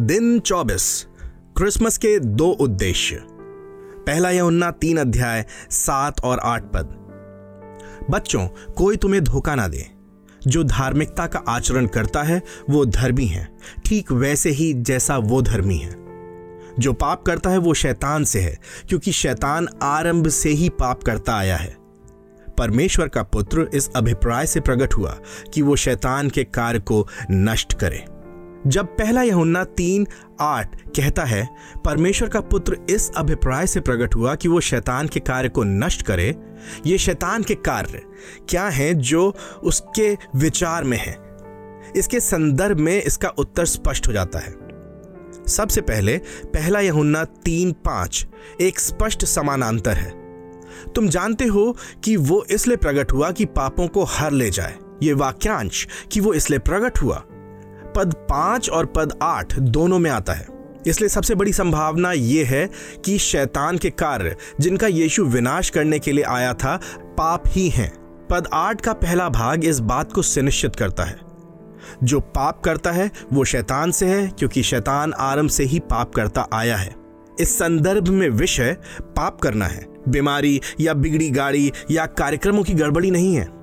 दिन 24 क्रिसमस के दो उद्देश्य। पहला यह उन्ना तीन अध्याय, सात और आठ पद। बच्चों, कोई तुम्हें धोखा ना दे। जो धार्मिकता का आचरण करता है, वो धर्मी है। ठीक वैसे ही जैसा वो धर्मी है। जो पाप करता है, वो शैतान से है, क्योंकि शैतान आरंभ से ही पाप करता आया है। परमेश्वर का पुत्र इस अभिप्राय से प्रकट हुआ कि वो शैतान के कार्य को नष्ट करे। जब पहला यहुन्ना तीन आठ कहता है, परमेश्वर का पुत्र इस अभिप्राय से प्रकट हुआ कि वो शैतान के कार्य को नष्ट करे। ये शैतान के कार्य क्या हैं जो उसके विचार में है? इसके संदर्भ में इसका उत्तर स्पष्ट हो जाता है। सबसे पहले, पहला यहुन्ना तीन पाँच एक स्पष्ट समानांतर है। तुम जानते हो कि वो इसलिए प्रकट हुआ कि पापों को हर ले जाए। ये वाक्यांश कि वो इसलिए प्रकट हुआ। पद पाँच और पद आठ दोनों में आता है। इसलिए सबसे बड़ी संभावना यह है कि शैतान के कार्य, जिनका यीशु विनाश करने के लिए आया था, पाप ही हैं। पद आठ का पहला भाग इस बात को सुनिश्चित करता है। जो पाप करता है, वो शैतान से है, क्योंकि शैतान आरंभ से ही पाप करता आया है। इस संदर्भ में विषय, पाप करना है। बीमारी या बिगड़ी गाड़ी या कार्यक्रमों की गड़बड़ी नहीं है।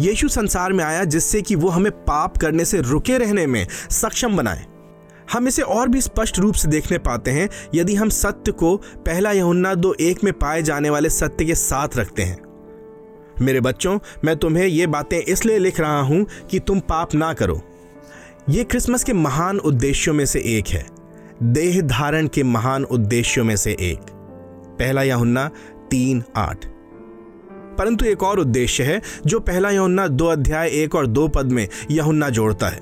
यीशु संसार में आया जिससे कि वो हमें पाप करने से रुके रहने में सक्षम बनाए। हम इसे और भी स्पष्ट रूप से देखने पाते हैं, यदि हम सत्य को पहला यहुन्ना दो एक में पाए जाने वाले सत्य के साथ रखते हैं। मेरे बच्चों, मैं तुम्हें ये बातें इसलिए लिख रहा हूँ कि तुम पाप ना करो। ये क्रिसमस के महान उद्देश्यों में से एक है। देह धारण के महान उद्देश्यों में से एक। पहला यहुन्ना तीन आठ। परंतु एक और उद्देश्य है, जो पहला यहुन्ना दो अध्याय एक और दो पद में यहुन्ना जोड़ता है।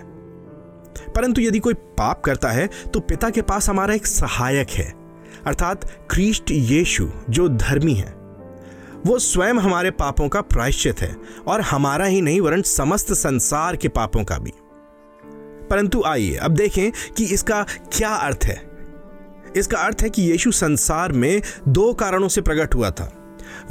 परंतु यदि कोई पाप करता है तो पिता के पास हमारा एक सहायक है, अर्थात क्रिस्ट यीशु, जो धर्मी है। वो स्वयं हमारे पापों का प्रायश्चित है, और हमारा ही नहीं, वरन समस्त संसार के पापों का भी। परंतु आइए, अब देखें कि इसका क्या अर्थ है। इसका अर्थ है कि यीशु संसार में दो कारणों से प्रकट हुआ था।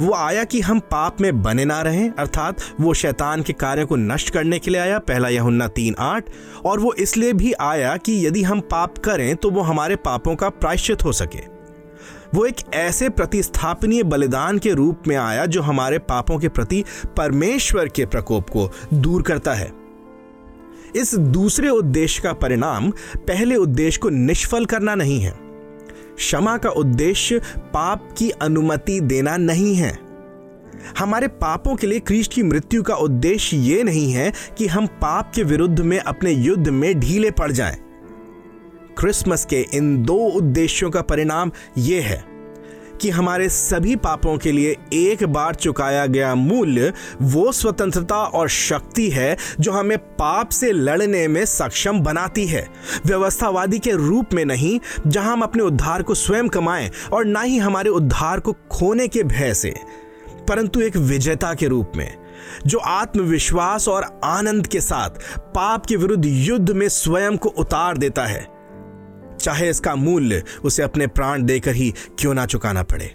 वो आया कि हम पाप में बने ना रहें, अर्थात वो शैतान के कार्य को नष्ट करने के लिए आया, पहला यहुन्ना तीन आठ, और वो इसलिए भी आया कि यदि हम पाप करें तो वो हमारे पापों का प्रायश्चित हो सके। वो एक ऐसे प्रतिस्थापनीय बलिदान के रूप में आया, जो हमारे पापों के प्रति परमेश्वर के प्रकोप को दूर करता है। इस दूसरे उद्देश्य का परिणाम पहले उद्देश्य को निष्फल करना नहीं है। क्षमा का उद्देश्य पाप की अनुमति देना नहीं है हमारे पापों के लिए क्रिस्ट की मृत्यु का उद्देश्य यह नहीं है कि हम पाप के विरुद्ध में अपने युद्ध में ढीले पड़ जाएँ। क्रिसमस के इन दो उद्देश्यों का परिणाम यह है कि हमारे सभी पापों के लिए एक बार चुकाया गया मूल्य वो स्वतंत्रता और शक्ति है जो हमें पाप से लड़ने में सक्षम बनाती है। व्यवस्थावादी के रूप में नहीं, जहाँ हम अपने उद्धार को स्वयं कमाएँ और ना ही हमारे उद्धार को खोने के भय से, परंतु एक विजेता के रूप में, जो आत्मविश्वास और आनंद के साथ पाप के विरुद्ध युद्ध में स्वयं को उतार देता है। चाहे इसका मूल्य उसे अपने प्राण देकर ही क्यों ना चुकाना पड़े।